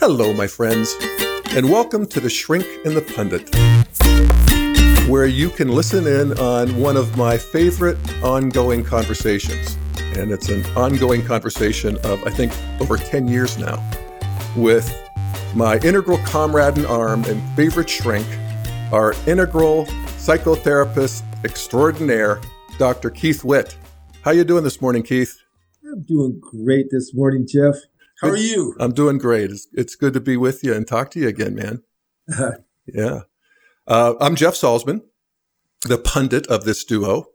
Hello, my friends, and welcome to The Shrink and the Pundit, where you can listen in on one of my favorite ongoing conversations. And it's an ongoing conversation of, I think, over 10 years now with my integral comrade in arm and favorite shrink, our integral psychotherapist extraordinaire, Dr. Keith Witt. How you doing this morning, Keith? I'm doing great this morning, Jeff. How are you? I'm doing great. It's, it's good to be with you and talk to you again, man. yeah. Uh, I'm Jeff Salzman, the pundit of this duo.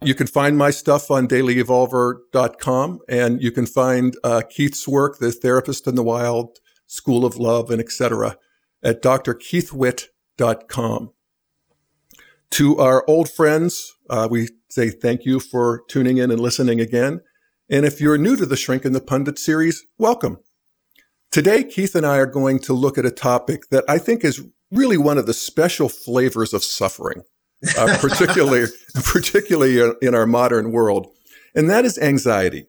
You can find my stuff on dailyevolver.com and you can find uh, Keith's work, The Therapist in the Wild, School of Love, and etc. at drkeithwitt.com. To our old friends, uh, we say thank you for tuning in and listening again. And if you're new to the Shrink and the Pundit series, welcome. Today, Keith and I are going to look at a topic that I think is really one of the special flavors of suffering, uh, particularly, particularly in our modern world. And that is anxiety.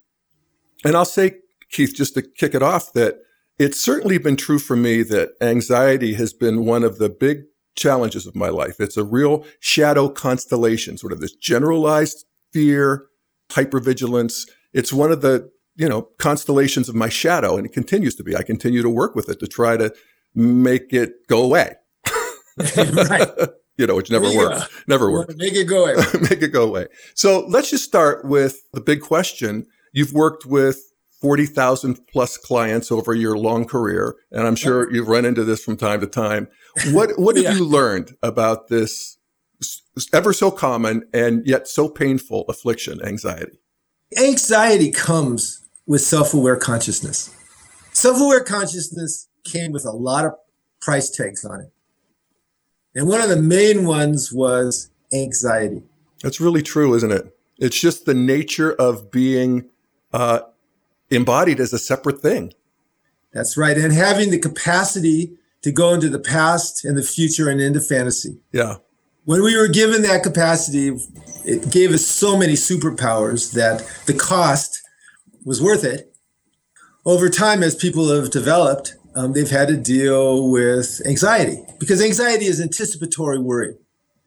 And I'll say, Keith, just to kick it off, that it's certainly been true for me that anxiety has been one of the big challenges of my life. It's a real shadow constellation, sort of this generalized fear, hypervigilance, it's one of the you know constellations of my shadow and it continues to be. I continue to work with it to try to make it go away. Right. You know which never yeah. works. Never works. make it go away. Make it go away. So let's just start with the big question. You've worked with 40,000 plus clients over your long career and i'm sure you've run into this from time to time. What what have yeah. you learned about this ever so common and yet so painful affliction anxiety Anxiety comes with self aware consciousness. Self aware consciousness came with a lot of price tags on it. And one of the main ones was anxiety. That's really true, isn't it? It's just the nature of being uh, embodied as a separate thing. That's right. And having the capacity to go into the past and the future and into fantasy. Yeah when we were given that capacity, it gave us so many superpowers that the cost was worth it. Over time, as people have developed, um, they've had to deal with anxiety because anxiety is anticipatory worry.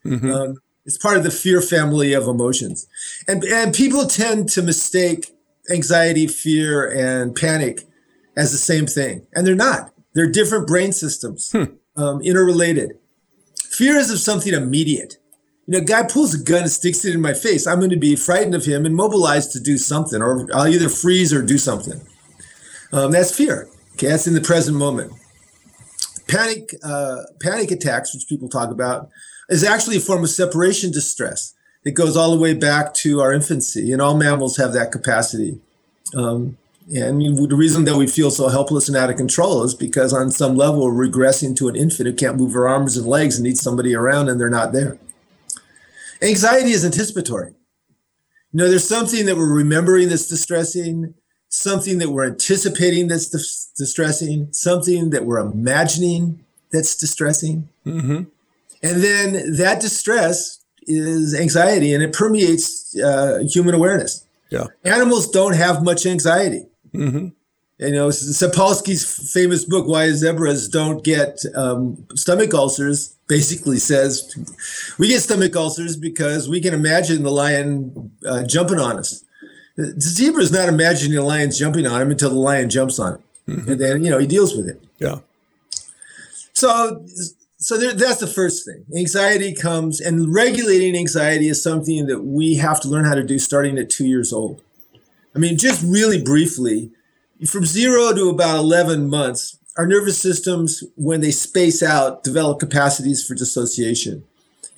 Mm-hmm. Um, it's part of the fear family of emotions. And, and people tend to mistake anxiety, fear, and panic as the same thing. And they're not. They're different brain systems, hmm. um, interrelated. Fear is of something immediate. You know, a guy pulls a gun and sticks it in my face. I'm going to be frightened of him and mobilized to do something, or I'll either freeze or do something. Um, that's fear. Okay, that's in the present moment. Panic, uh, panic attacks, which people talk about, is actually a form of separation distress. It goes all the way back to our infancy, and all mammals have that capacity. Um, and the reason that we feel so helpless and out of control is because on some level we're regressing to an infant who can't move her arms and legs and needs somebody around and they're not there. Anxiety is anticipatory. You know, there's something that we're remembering that's distressing, something that we're anticipating that's dis- distressing, something that we're imagining that's distressing. Mm-hmm. And then that distress is anxiety and it permeates uh, human awareness. Yeah. Animals don't have much anxiety. Mm-hmm. You know, Sapolsky's famous book, Why Zebras Don't Get um, Stomach Ulcers, basically says we get stomach ulcers because we can imagine the lion uh, jumping on us. The zebra is not imagining the lion's jumping on him until the lion jumps on it. Mm-hmm. And then, you know, he deals with it. Yeah. So, so there, that's the first thing. Anxiety comes, and regulating anxiety is something that we have to learn how to do starting at two years old. I mean, just really briefly, from zero to about 11 months, our nervous systems, when they space out, develop capacities for dissociation.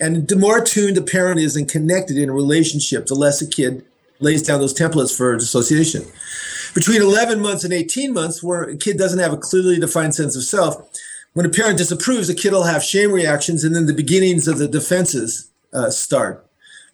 And the more attuned a parent is and connected in a relationship, the less a kid lays down those templates for dissociation. Between 11 months and 18 months, where a kid doesn't have a clearly defined sense of self, when a parent disapproves, a kid will have shame reactions, and then the beginnings of the defenses uh, start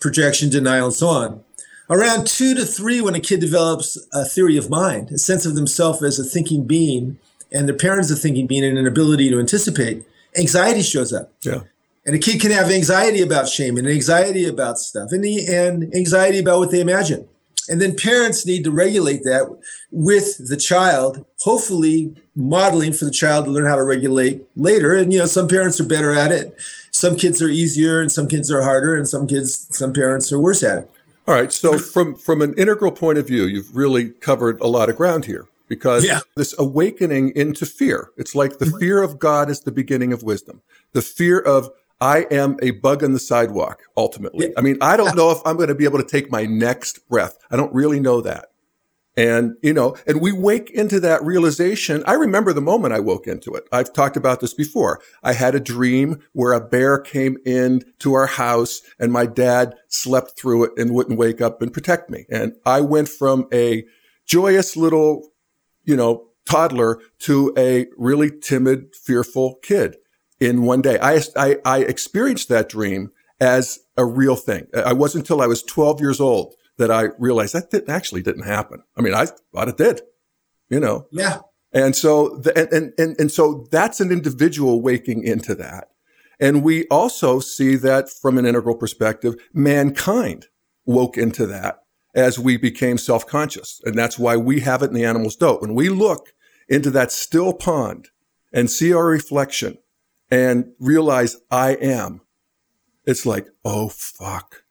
projection, denial, and so on. Around two to three, when a kid develops a theory of mind, a sense of themselves as a thinking being, and their parents a thinking being, and an ability to anticipate, anxiety shows up. Yeah. And a kid can have anxiety about shame and anxiety about stuff and, the, and anxiety about what they imagine. And then parents need to regulate that with the child, hopefully modeling for the child to learn how to regulate later. And, you know, some parents are better at it. Some kids are easier and some kids are harder and some kids, some parents are worse at it. All right. So from, from an integral point of view, you've really covered a lot of ground here because yeah. this awakening into fear, it's like the fear of God is the beginning of wisdom. The fear of I am a bug on the sidewalk, ultimately. Yeah. I mean, I don't know if I'm going to be able to take my next breath. I don't really know that. And, you know, and we wake into that realization. I remember the moment I woke into it. I've talked about this before. I had a dream where a bear came in to our house and my dad slept through it and wouldn't wake up and protect me. And I went from a joyous little, you know, toddler to a really timid, fearful kid in one day. I, I, I experienced that dream as a real thing. I wasn't until I was 12 years old that I realized that didn't actually didn't happen. I mean, I thought it did, you know? Yeah. And so, the, and, and, and so that's an individual waking into that. And we also see that from an integral perspective, mankind woke into that as we became self-conscious. And that's why we have it in the animals don't. When we look into that still pond and see our reflection and realize I am, it's like, oh, fuck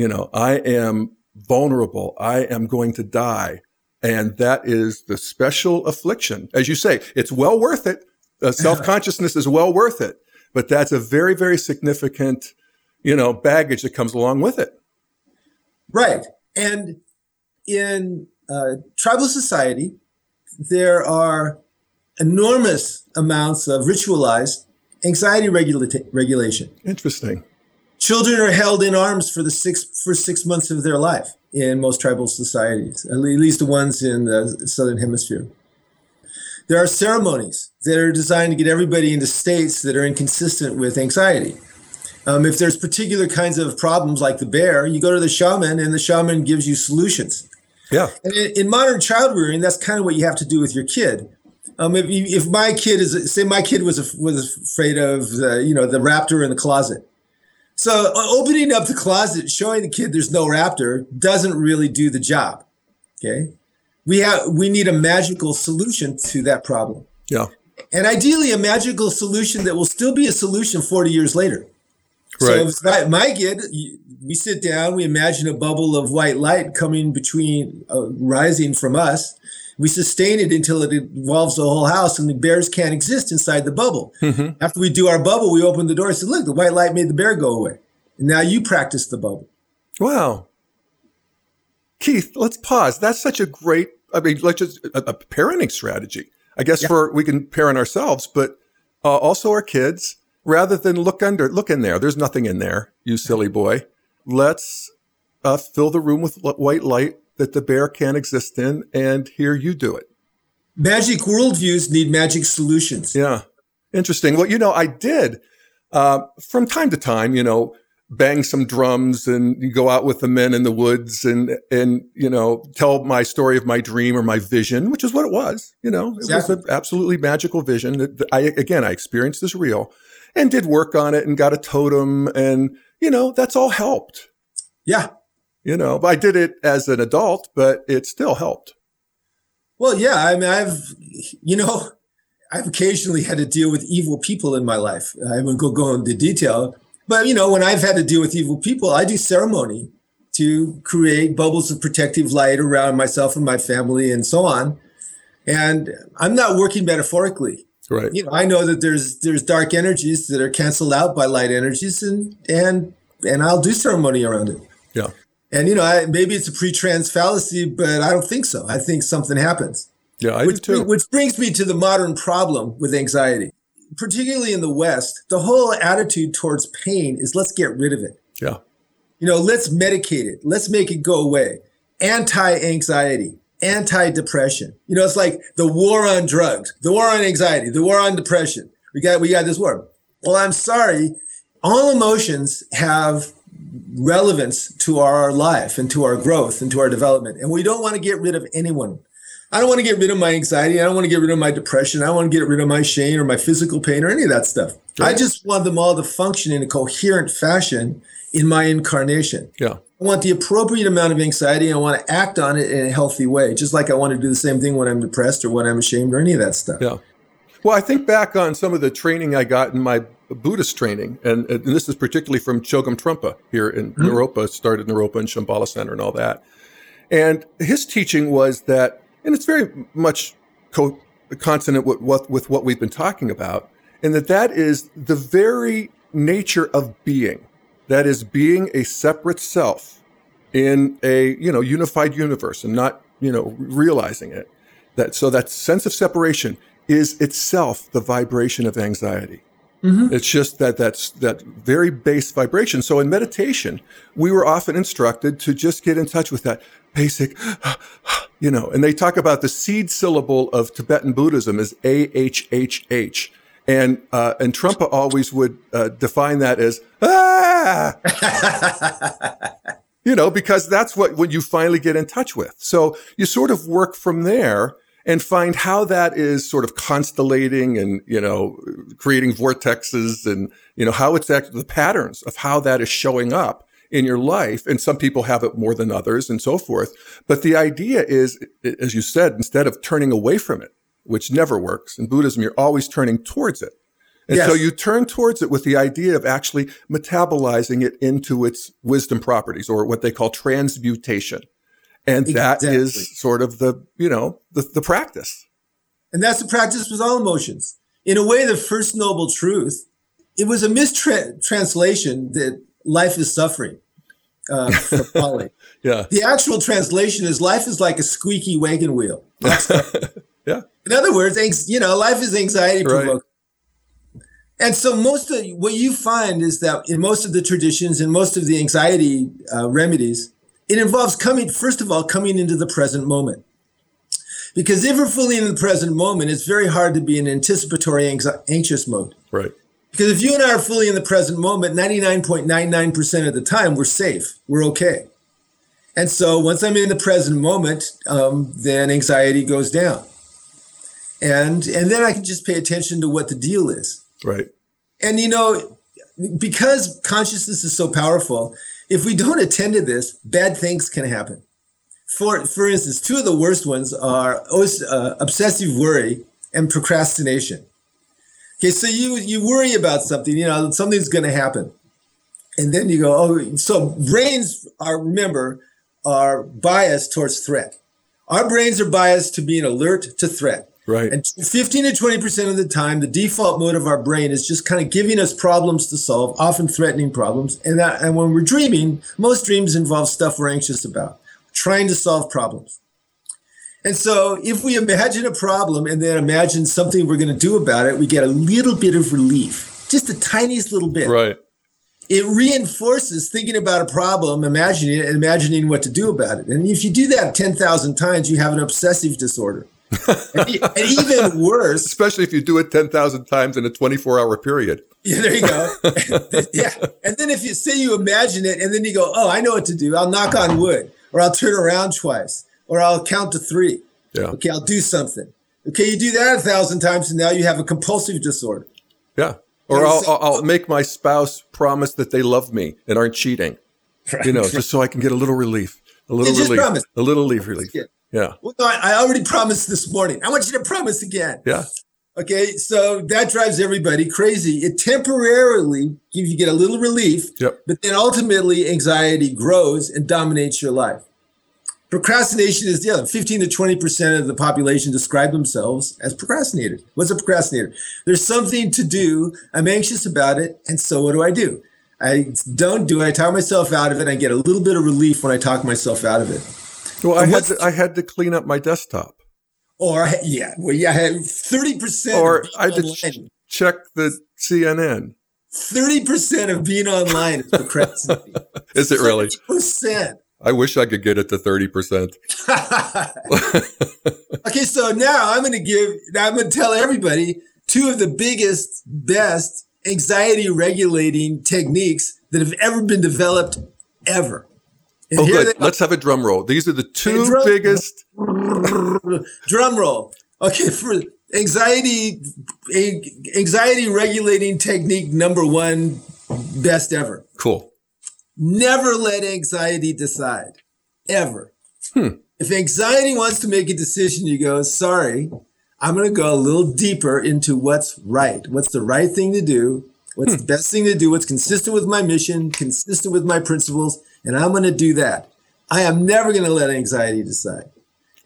you know, I am vulnerable. I am going to die. And that is the special affliction. As you say, it's well worth it. Uh, Self consciousness is well worth it, but that's a very, very significant, you know, baggage that comes along with it. Right. And in uh, tribal society, there are enormous amounts of ritualized anxiety regula- regulation. Interesting. Children are held in arms for the six first six months of their life in most tribal societies, at least the ones in the southern hemisphere. There are ceremonies that are designed to get everybody into states that are inconsistent with anxiety. Um, if there's particular kinds of problems like the bear, you go to the shaman and the shaman gives you solutions. Yeah. And in, modern child rearing, that's kind of what you have to do with your kid. Um, if, if my kid is, say, my kid was was afraid of the, you know the raptor in the closet, so opening up the closet, showing the kid there's no raptor doesn't really do the job. Okay. We have, we need a magical solution to that problem. Yeah. And ideally a magical solution that will still be a solution 40 years later. Right. So my kid, we sit down, we imagine a bubble of white light coming between, uh, rising from us we sustain it until it involves the whole house and the bears can't exist inside the bubble. Mm-hmm. After we do our bubble, we open the door and say, look, the white light made the bear go away. And now you practice the bubble. Wow. Keith, let's pause. That's such a great, I mean, let's just a, a parenting strategy. I guess yeah. for we can parent ourselves, but uh, also our kids. Rather than look under, look in there. There's nothing in there, you silly boy. Let's uh, fill the room with white light that the bear can't exist in, and here you do it. Magic worldviews need magic solutions. Yeah. Interesting. Well, you know, I did uh, from time to time, you know, bang some drums and go out with the men in the woods and and you know tell my story of my dream or my vision, which is what it was. You know, it exactly. was an absolutely magical vision. I again, I experienced this real and did work on it and got a totem and you know that's all helped. Yeah, you know, I did it as an adult, but it still helped. Well, yeah. I mean, I've, you know, I've occasionally had to deal with evil people in my life. I won't go, go into detail, but you know, when I've had to deal with evil people, I do ceremony to create bubbles of protective light around myself and my family and so on. And I'm not working metaphorically. Right. You know, I know that there's there's dark energies that are canceled out by light energies and and and I'll do ceremony around it. Yeah. And you know, I, maybe it's a pre-trans fallacy, but I don't think so. I think something happens. Yeah, I which, do too. Which brings me to the modern problem with anxiety, particularly in the West. The whole attitude towards pain is let's get rid of it. Yeah. You know, let's medicate it. Let's make it go away. Anti-anxiety, anti-depression. You know, it's like the war on drugs, the war on anxiety, the war on depression. We got we got this war. Well, I'm sorry. All emotions have relevance to our life and to our growth and to our development. And we don't want to get rid of anyone. I don't want to get rid of my anxiety. I don't want to get rid of my depression. I don't want to get rid of my shame or my physical pain or any of that stuff. I just want them all to function in a coherent fashion in my incarnation. Yeah. I want the appropriate amount of anxiety. And I want to act on it in a healthy way, just like I want to do the same thing when I'm depressed or when I'm ashamed or any of that stuff. Yeah. Well, I think back on some of the training I got in my Buddhist training, and, and this is particularly from Chogyam Trungpa here in mm-hmm. Naropa, started Naropa and Shambhala Center and all that. And his teaching was that, and it's very much co- consonant with what, with what we've been talking about, and that that is the very nature of being. That is being a separate self in a, you know, unified universe and not, you know, realizing it. That, so that sense of separation is itself the vibration of anxiety. Mm-hmm. It's just that that's that very base vibration. So in meditation, we were often instructed to just get in touch with that basic, you know, and they talk about the seed syllable of Tibetan Buddhism is A H H H. And, uh, and Trungpa always would uh, define that as, ah, you know, because that's what, when you finally get in touch with. So you sort of work from there and find how that is sort of constellating and, you know, creating vortexes and, you know, how it's actually the patterns of how that is showing up in your life. And some people have it more than others and so forth. But the idea is, as you said, instead of turning away from it, which never works in Buddhism, you're always turning towards it. And yes. so you turn towards it with the idea of actually metabolizing it into its wisdom properties or what they call transmutation. And exactly. that is sort of the, you know, the, the practice. And that's the practice with all emotions. In a way, the first noble truth, it was a mistranslation that life is suffering uh, for Pali. yeah. The actual translation is life is like a squeaky wagon wheel. yeah. In other words, you know, life is anxiety provoking. Right. And so most of what you find is that in most of the traditions and most of the anxiety uh, remedies, it involves coming, first of all, coming into the present moment. Because if we're fully in the present moment, it's very hard to be in anticipatory anxious mode. Right. Because if you and I are fully in the present moment, 99.99% of the time, we're safe, we're okay. And so once I'm in the present moment, um, then anxiety goes down. And, and then I can just pay attention to what the deal is. Right. And, you know, because consciousness is so powerful, if we don't attend to this, bad things can happen. For, for instance, two of the worst ones are uh, obsessive worry and procrastination. Okay, so you you worry about something, you know, something's going to happen, and then you go, oh, so brains are remember are biased towards threat. Our brains are biased to being alert to threat. Right. And 15 to 20% of the time, the default mode of our brain is just kind of giving us problems to solve, often threatening problems. And that, and when we're dreaming, most dreams involve stuff we're anxious about, trying to solve problems. And so if we imagine a problem and then imagine something we're going to do about it, we get a little bit of relief, just the tiniest little bit. Right. It reinforces thinking about a problem, imagining it, and imagining what to do about it. And if you do that 10,000 times, you have an obsessive disorder. And, and, even worse, especially if you do it 10,000 times in a 24 hour period. Yeah, there you go. yeah. And then if you say you imagine it and then you go, oh, I know what to do. I'll knock on wood or I'll turn around twice or I'll count to three. Yeah. Okay, I'll do something. Okay, you do that a thousand times, and now you have a compulsive disorder. Yeah. Or I'll, I'll, I'll make my spouse promise that they love me and aren't cheating. Right. You know, just so I can get a little relief, a little yeah, relief, promise. a little relief, relief. Yeah. Yeah. Well, no, I already promised this morning. I want you to promise again. Yeah. Okay, so that drives everybody crazy. It temporarily gives you get a little relief, yep. but then ultimately anxiety grows and dominates your life. Procrastination is the other. 15 to 20% of the population describe themselves as procrastinators. What's a procrastinator? There's something to do. I'm anxious about it. And so what do I do? I don't do it. I talk myself out of it. I get a little bit of relief when I talk myself out of it. Well, I had, to, I had to clean up my desktop. Or, yeah, well, yeah, 30%. Or I had to ch- check the CNN. 30% of being online is procrastinating. is it really? Percent. I wish I could get it to 30%. okay, so now I'm going to give, I'm going to tell everybody two of the biggest, best anxiety regulating techniques that have ever been developed ever. Oh, good. Let's have a drum roll. These are the two drum, biggest. drum roll. Okay, for anxiety, anxiety regulating technique number one, best ever. Cool Never let anxiety decide, ever. Hmm. If anxiety wants to make a decision, you go, sorry, I'm going to go a little deeper into what's right. What's the right thing to do? What's hmm. the best thing to do? What's consistent with my mission, consistent with my principles? And I'm going to do that. I am never going to let anxiety decide.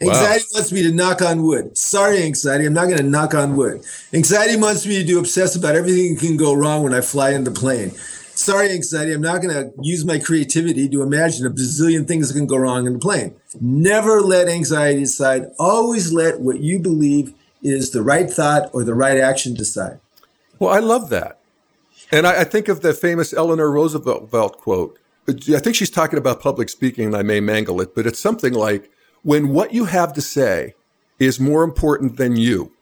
Anxiety wow. wants me to knock on wood. Sorry, anxiety. I'm not going to knock on wood. Anxiety wants me to do obsess about everything that can go wrong when I fly in the plane. Sorry, anxiety. I'm not going to use my creativity to imagine a bazillion things that can go wrong in the plane. Never let anxiety decide. Always let what you believe is the right thought or the right action decide. Well, I love that. And I, I think of the famous Eleanor Roosevelt quote. I think she's talking about public speaking, and I may mangle it, but it's something like, when what you have to say is more important than you,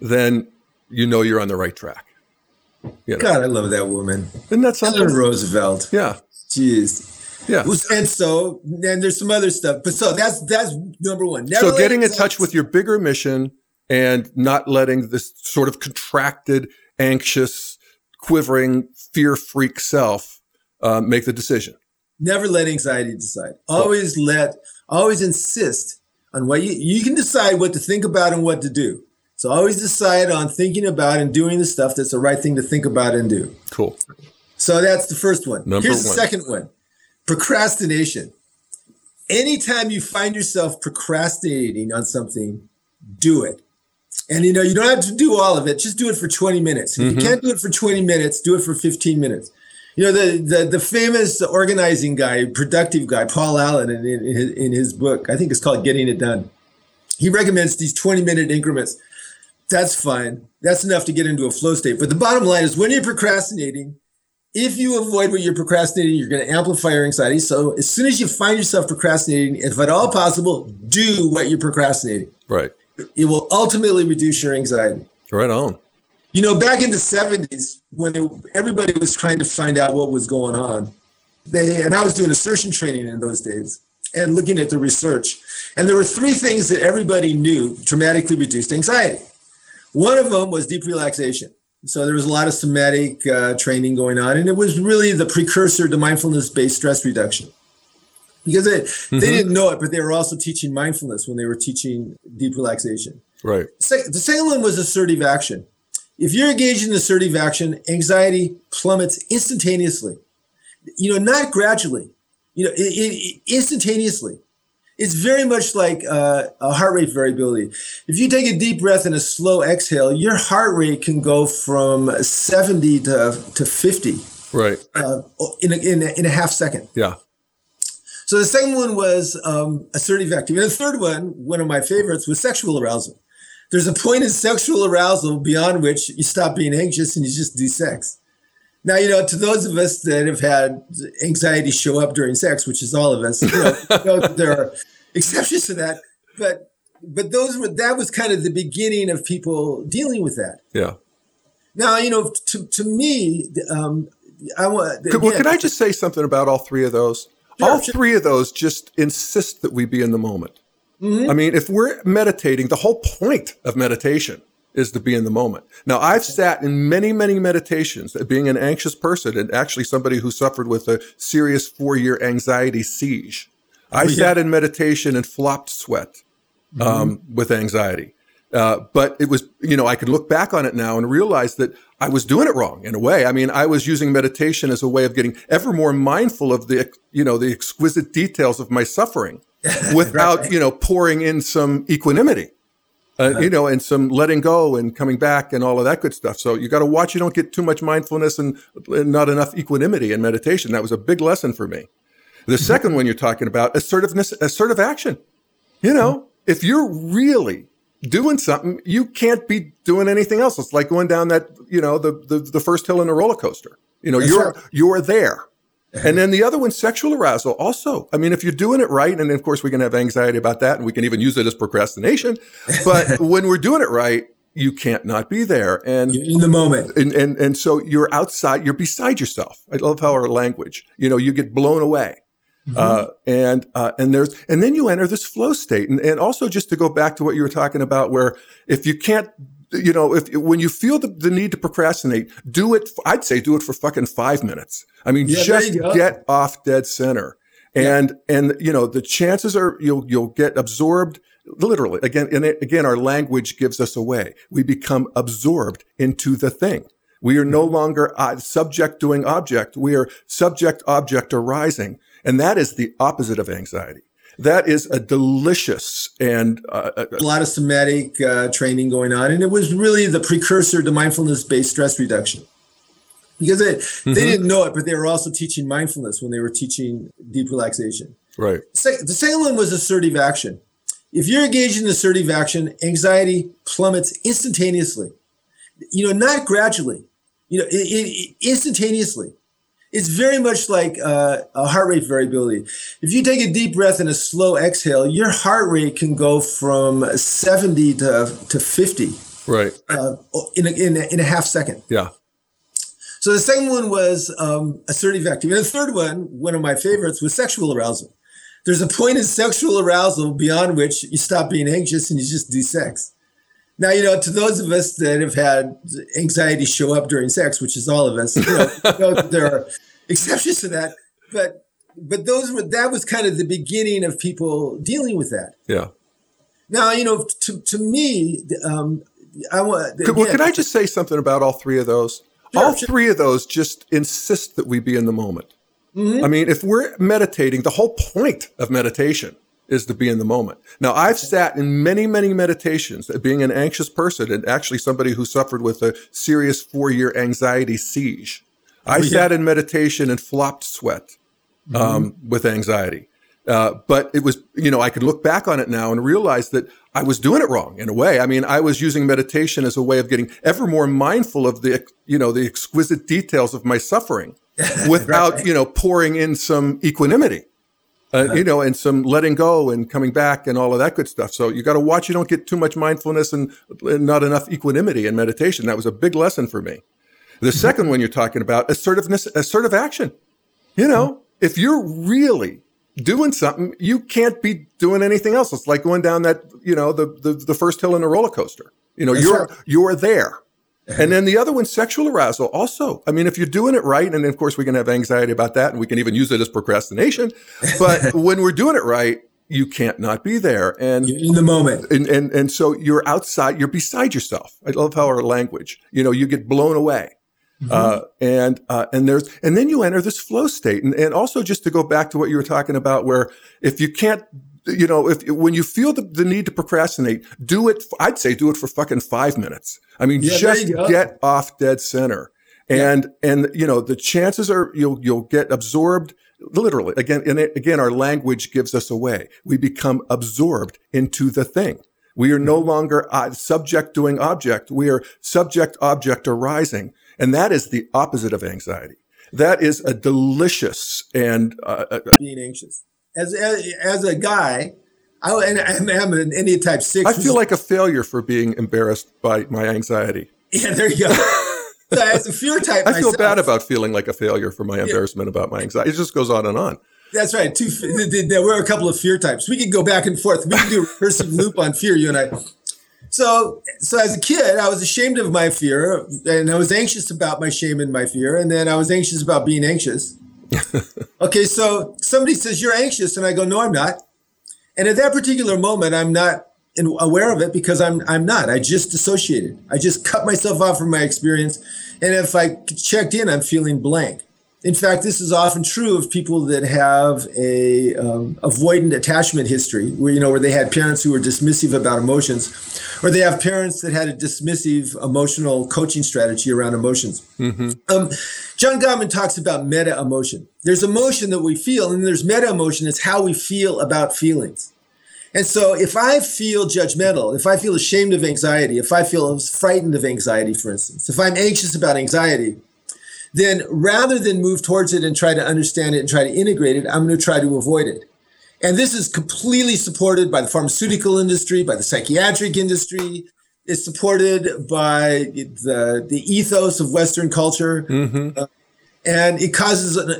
then you know you're on the right track. You know? God, I love that woman. Isn't that something? Eleanor Roosevelt. Yeah. Jeez. Yeah. And so, and there's some other stuff, but so that's that's number one. Never so getting in touch with your bigger mission and not letting this sort of contracted, anxious, quivering, fear freak self uh, make the decision. Never let anxiety decide. Always let always insist on what you, you can decide what to think about and what to do. So always decide on thinking about and doing the stuff that's the right thing to think about and do. Cool. So that's the first one. Number Here's one. the second one procrastination. Anytime you find yourself procrastinating on something, do it. And you know, you don't have to do all of it, just do it for 20 minutes. If mm-hmm. you can't do it for 20 minutes, do it for 15 minutes you know the, the the famous organizing guy, productive guy, Paul Allen, in, in, his, in his book, I think it's called Getting It Done. He recommends these 20 minute increments. That's fine. That's enough to get into a flow state. But the bottom line is when you're procrastinating, if you avoid what you're procrastinating, you're going to amplify your anxiety. So as soon as you find yourself procrastinating, if at all possible, do what you're procrastinating. Right. It will ultimately reduce your anxiety. Right on. You know, back in the 70s, when it, everybody was trying to find out what was going on, they, and I was doing assertion training in those days and looking at the research. And there were three things that everybody knew dramatically reduced anxiety. One of them was deep relaxation. So there was a lot of somatic uh, training going on, and it was really the precursor to mindfulness based stress reduction. Because they, mm-hmm. they didn't know it, but they were also teaching mindfulness when they were teaching deep relaxation. Right. The second one was assertive action. If you're engaged in assertive action, anxiety plummets instantaneously. You know, not gradually. You know, it, it, instantaneously. It's very much like uh, a heart rate variability. If you take a deep breath and a slow exhale, your heart rate can go from 70 to, to 50. Right. Uh, in, a, in, a, in a half second. Yeah. So the second one was um, assertive activity. And the third one, one of my favorites, was sexual arousal there's a point in sexual arousal beyond which you stop being anxious and you just do sex. Now, you know, to those of us that have had anxiety show up during sex, which is all of us, you know, you know there are exceptions to that. But but those were that was kind of the beginning of people dealing with that. Yeah. Now, you know, to to me, um, I want. Could, well, can I just say something about all three of those? Sure, all sure. three of those just insist that we be in the moment. Mm-hmm. I mean, if we're meditating, the whole point of meditation is to be in the moment. Now, I've sat in many, many meditations, being an anxious person and actually somebody who suffered with a serious four year anxiety siege. I oh, yeah. sat in meditation and flopped sweat mm-hmm. um, with anxiety. Uh, but it was, you know, I could look back on it now and realize that I was doing it wrong in a way. I mean, I was using meditation as a way of getting ever more mindful of the, you know, the exquisite details of my suffering without, right. you know, pouring in some equanimity. Uh, you know, and some letting go and coming back and all of that good stuff. So you got to watch you don't get too much mindfulness and, and, not enough equanimity in meditation. That was a big lesson for me. The mm-hmm. second one you're talking about, assertiveness, assertive action. You know, mm-hmm. if you're really doing something, you can't be doing anything else. It's like going down that, you know, the, the, the first hill in a roller coaster. You know, That's you're, right. you're there. And then the other one, sexual arousal. Also, I mean, if you're doing it right, and of course we can have anxiety about that, and we can even use it as procrastination. But when we're doing it right, you can't not be there. And you're in the moment. And, and, and so you're outside, you're beside yourself. I love how our language, you know, you get blown away. Mm-hmm. Uh, and, uh, and there's, and then you enter this flow state. And, and also just to go back to what you were talking about, where if you can't you know, if when you feel the, the need to procrastinate, do it. I'd say do it for fucking five minutes. I mean, yeah, just get off dead center. And, yeah. and, you know, the chances are you'll, you'll get absorbed literally again. And again, our language gives us away. We become absorbed into the thing. We are no mm-hmm. longer uh, subject doing object. We are subject object arising. And that is the opposite of anxiety. That is a delicious and uh, uh a lot of somatic uh, training going on. And it was really the precursor to mindfulness based stress reduction because they, mm-hmm. they didn't know it, but they were also teaching mindfulness when they were teaching deep relaxation. Right. The second one was assertive action. If you're engaged in assertive action, anxiety plummets instantaneously. You know, not gradually. You know, it, it, instantaneously. It's very much like uh, a heart rate variability. If you take a deep breath and a slow exhale, your heart rate can go from 70 to, to 50. Right. Uh, in, a, in, a, in a half second. Yeah. So the second one was um, assertive activity. And the third one, one of my favorites, was sexual arousal. There's a point in sexual arousal beyond which you stop being anxious and you just do sex. Now, you know, to those of us that have had anxiety show up during sex, which is all of us, you know, know there are exceptions to that. But but those were that was kind of the beginning of people dealing with that. Yeah. Now, you know, to to me, um, I want. Could, well, can I just say something about all three of those? Sure, all sure. three of those just insist that we be in the moment. Mm-hmm. I mean, if we're meditating, the whole point of meditation is to be in the moment. Now, I've sat in many, many meditations, being an anxious person and actually somebody who suffered with a serious four year anxiety siege. I oh, yeah. sat in meditation and flopped sweat um, mm-hmm. with anxiety. Uh, but it was, you know, I could look back on it now and realize that I was doing it wrong in a way. I mean, I was using meditation as a way of getting ever more mindful of the, you know, the exquisite details of my suffering without, right. you know, pouring in some equanimity uh, you know, and some letting go and coming back and all of that good stuff. So you got to watch you don't get too much mindfulness and, and, not enough equanimity in meditation. That was a big lesson for me. The mm-hmm. second one you're talking about, assertiveness, assertive action. You know, mm-hmm. if you're really doing something, you can't be doing anything else. It's like going down that, you know, the, the, the first hill in a roller coaster. You know, That's you're, right. you're there. And then the other one, sexual arousal. Also, I mean, if you're doing it right, and of course we can have anxiety about that, and we can even use it as procrastination. But when we're doing it right, you can't not be there, and you're in the moment, and, and and so you're outside, you're beside yourself. I love how our language, you know, you get blown away. Mm-hmm. Uh, and uh, and there's and then you enter this flow state, and and also just to go back to what you were talking about, where if you can't you know, if when you feel the, the need to procrastinate, do it. I'd say do it for fucking five minutes. I mean, yeah, just get off dead center. And, yeah. and, you know, the chances are you'll, you'll get absorbed literally again. And again, our language gives us away. We become absorbed into the thing. We are no mm-hmm. longer uh, subject doing object. We are subject object arising. And that is the opposite of anxiety. That is a delicious and uh, uh being anxious as as, as a guy, I and I'm an Enneagram type six. I feel like a failure for being embarrassed by my anxiety. Yeah, there you go. so as a fear type, I feel bad about feeling like a failure for my embarrassment yeah. about my anxiety. It just goes on and on. That's right. Two, there were a couple of fear types. We could go back and forth. We can do a recursive loop on fear, you and I. So, so as a kid, I was ashamed of my fear, and I was anxious about my shame and my fear, and then I was anxious about being anxious. okay, so somebody says you're anxious, and I go, no, I'm not. And at that particular moment, I'm not aware of it because I'm I'm not. I just dissociated. I just cut myself off from my experience, and if I checked in, I'm feeling blank. In fact, this is often true of people that have a um, avoidant attachment history, where you know where they had parents who were dismissive about emotions, or they have parents that had a dismissive emotional coaching strategy around emotions. Mm-hmm. Um, John Gottman talks about meta emotion. There's emotion that we feel, and there's meta emotion. It's how we feel about feelings. And so, if I feel judgmental, if I feel ashamed of anxiety, if I feel frightened of anxiety, for instance, if I'm anxious about anxiety, then rather than move towards it and try to understand it and try to integrate it, I'm going to try to avoid it. And this is completely supported by the pharmaceutical industry, by the psychiatric industry. It's supported by the, the ethos of Western culture. Mm-hmm. Uh, and it causes, an,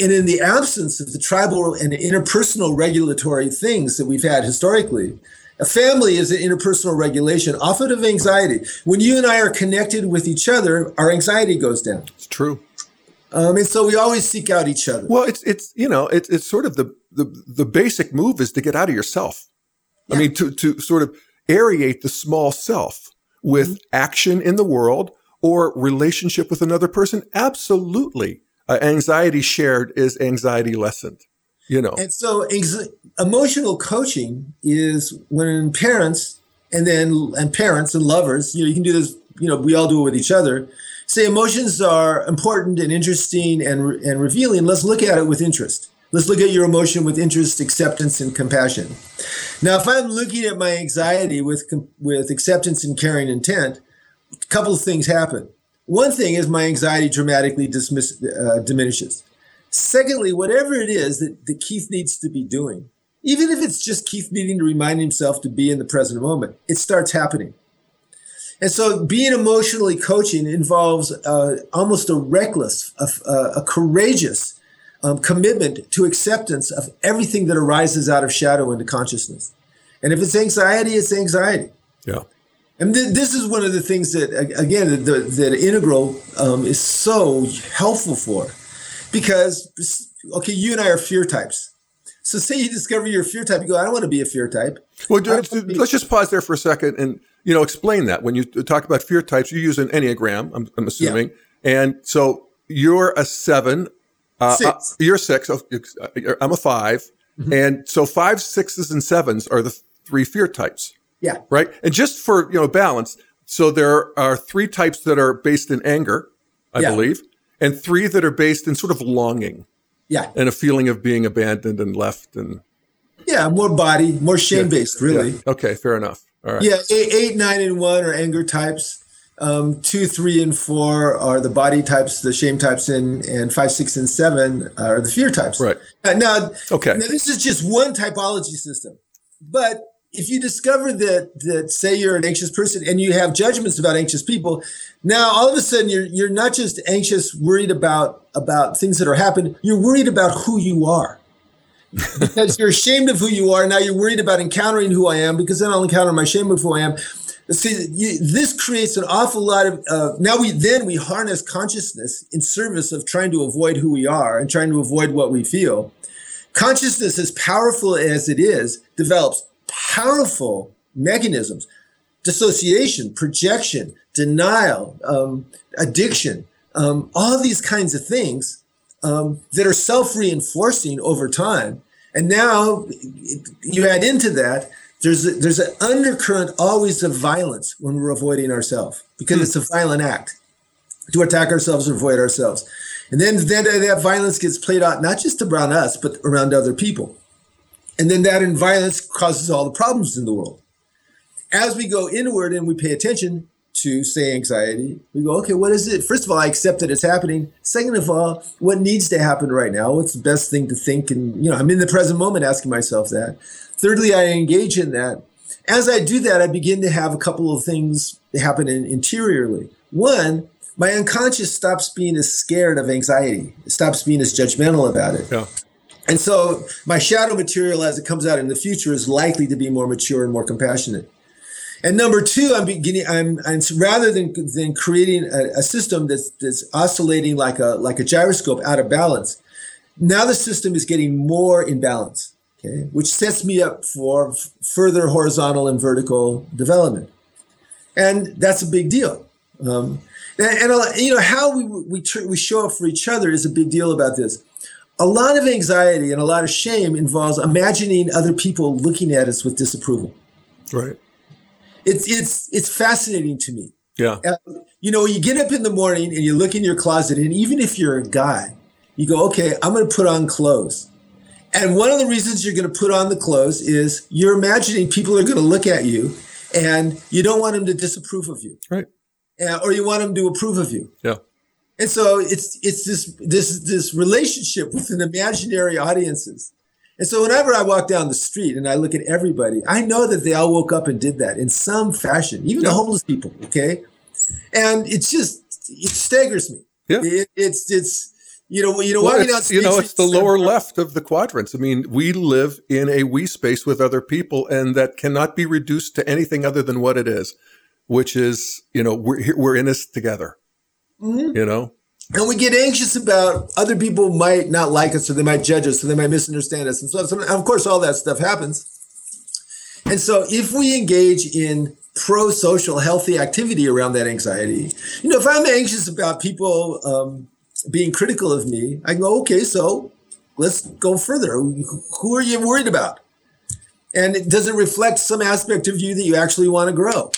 and in the absence of the tribal and interpersonal regulatory things that we've had historically, A family is an interpersonal regulation, often of anxiety. When you and I are connected with each other, our anxiety goes down. It's true. Um, and so we always seek out each other. Well, it's it's you know it's it's sort of the the the basic move is to get out of yourself. Yeah. I mean to to sort of aerate the small self with mm-hmm. action in the world or relationship with another person. Absolutely, uh, anxiety shared is anxiety lessened. You know, and so ex- emotional coaching is when parents and then and parents and lovers. You know, you can do this. You know, we all do it with each other say emotions are important and interesting and, and revealing, let's look at it with interest. Let's look at your emotion with interest, acceptance, and compassion. Now, if I'm looking at my anxiety with, with acceptance and caring intent, a couple of things happen. One thing is my anxiety dramatically dismiss, uh, diminishes. Secondly, whatever it is that, that Keith needs to be doing, even if it's just Keith needing to remind himself to be in the present moment, it starts happening. And so being emotionally coaching involves uh, almost a reckless, a, a courageous um, commitment to acceptance of everything that arises out of shadow into consciousness. And if it's anxiety, it's anxiety. Yeah. And th- this is one of the things that, again, that, that integral um, is so helpful for. Because, okay, you and I are fear types. So say you discover you're fear type, you go, I don't want to be a fear type. Well, let's just pause there for a second and you know explain that. When you talk about fear types, you use an enneagram. I'm, I'm assuming, yeah. and so you're a seven. Uh, six. Uh, you're six. Oh, I'm a 5 mm-hmm. and so five, sixes, and sevens are the three fear types. Yeah. Right. And just for you know balance, so there are three types that are based in anger, I yeah. believe, and three that are based in sort of longing. Yeah. And a feeling of being abandoned and left and yeah, more body, more shame based, really. Yeah. Okay, fair enough. All right. Yeah, eight, eight, nine, and one are anger types. Um, two, three, and four are the body types, the shame types, and and five, six, and seven are the fear types. Right. Uh, now, okay. Now this is just one typology system, but if you discover that that say you're an anxious person and you have judgments about anxious people, now all of a sudden you're you're not just anxious, worried about about things that are happening. You're worried about who you are because you're ashamed of who you are. Now you're worried about encountering who I am because then I'll encounter my shame of who I am. See, you, this creates an awful lot of. Uh, now we then we harness consciousness in service of trying to avoid who we are and trying to avoid what we feel. Consciousness, as powerful as it is, develops powerful mechanisms dissociation, projection, denial, um, addiction, um, all these kinds of things um, that are self reinforcing over time. And now you add into that, there's a, there's an undercurrent always of violence when we're avoiding ourselves because mm. it's a violent act to attack ourselves or avoid ourselves. And then, then that violence gets played out not just around us, but around other people. And then that in violence causes all the problems in the world. As we go inward and we pay attention to, say, anxiety, we go, okay, what is it? First of all, I accept that it's happening. Second of all, what needs to happen right now? What's the best thing to think? And, you know, I'm in the present moment asking myself that. Thirdly, I engage in that. As I do that, I begin to have a couple of things happen in, interiorly. One, my unconscious stops being as scared of anxiety. It stops being as judgmental about it. Yeah. And so my shadow material as it comes out in the future is likely to be more mature and more compassionate. And number two, I'm beginning. I'm, I'm rather than than creating a, a, system that's that's oscillating like a like a gyroscope out of balance. Now the system is getting more in balance, okay, which sets me up for f- further horizontal and vertical development, and that's a big deal. Um, and, and, you know how we we tr- we show up for each other is a big deal about this a lot of anxiety and a lot of shame involves imagining other people looking at us with disapproval. Right. It's it's it's fascinating to me. Yeah. Uh, you know, you get up in the morning and you look in your closet, and even if you're a guy, you go, okay, I'm going to put on clothes. And one of the reasons you're going to put on the clothes is you're imagining people are going to look at you, and you don't want them to disapprove of you, right? Uh, or you want them to approve of you. Yeah. And so it's it's this this this relationship with an imaginary audiences. And so whenever I walk down the street and I look at everybody, I know that they all woke up and did that in some fashion, even yeah. the homeless people. Okay, and it's just it staggers me. Yeah, it, it's it's You know, you know, well, walking it's, you know, it's the lower left of the quadrants. I mean, we live in a we space with other people, and that cannot be reduced to anything other than what it is, which is, you know, we're we're in this together. Mm-hmm. You know, and we get anxious about other people might not like us, or they might judge us, or they might misunderstand us, and so, so of course, all that stuff happens. And so, if we engage in pro-social, healthy activity around that anxiety, you know, if I'm anxious about people. Um, being critical of me, I go, okay, so let's go further. Who are you worried about? And does it reflect some aspect of you that you actually want to grow?